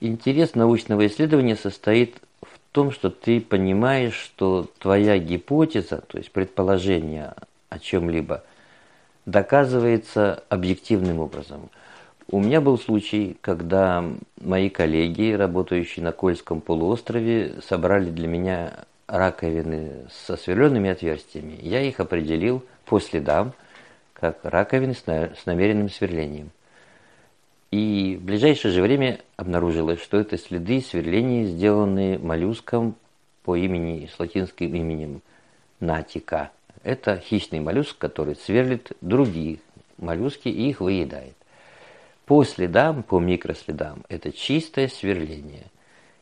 интерес научного исследования состоит в том, что ты понимаешь, что твоя гипотеза, то есть предположение о чем-либо, доказывается объективным образом. У меня был случай, когда мои коллеги, работающие на Кольском полуострове, собрали для меня раковины со сверленными отверстиями. Я их определил по следам, как раковины с намеренным сверлением. И в ближайшее же время обнаружилось, что это следы сверления, сделанные моллюском по имени, с латинским именем Натика. Это хищный моллюск, который сверлит другие моллюски и их выедает. По следам, по микроследам, это чистое сверление.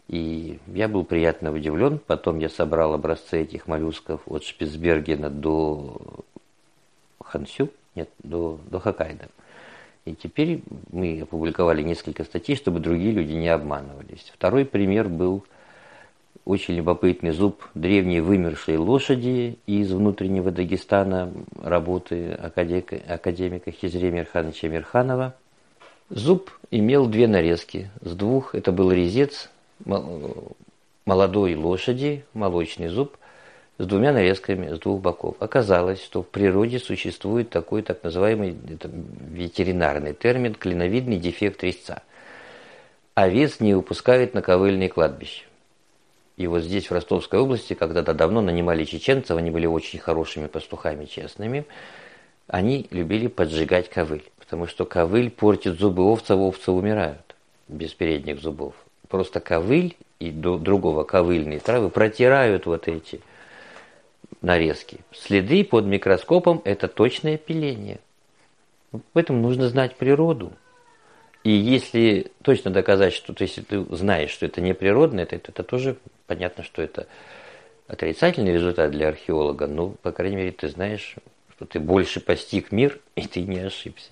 И я был приятно удивлен. Потом я собрал образцы этих моллюсков от Шпицбергена до Хансю, нет, до, до Хоккайдо. И теперь мы опубликовали несколько статей, чтобы другие люди не обманывались. Второй пример был очень любопытный зуб древней вымершей лошади из внутреннего Дагестана работы академика, академика Хизре Мирхановича Мирханова. Зуб имел две нарезки. С двух это был резец молодой лошади, молочный зуб – с двумя нарезками с двух боков. Оказалось, что в природе существует такой так называемый это ветеринарный термин клиновидный дефект резца. Овец не выпускают на ковыльные кладбища. И вот здесь, в Ростовской области, когда-то давно нанимали чеченцев, они были очень хорошими пастухами, честными, они любили поджигать ковыль, потому что ковыль портит зубы овца, овцы умирают без передних зубов. Просто ковыль и другого ковыльные травы протирают вот эти нарезки. Следы под микроскопом – это точное пиление. Поэтому нужно знать природу. И если точно доказать, что то если ты знаешь, что это не природное, это, это, тоже понятно, что это отрицательный результат для археолога. Ну, по крайней мере, ты знаешь, что ты больше постиг мир, и ты не ошибся.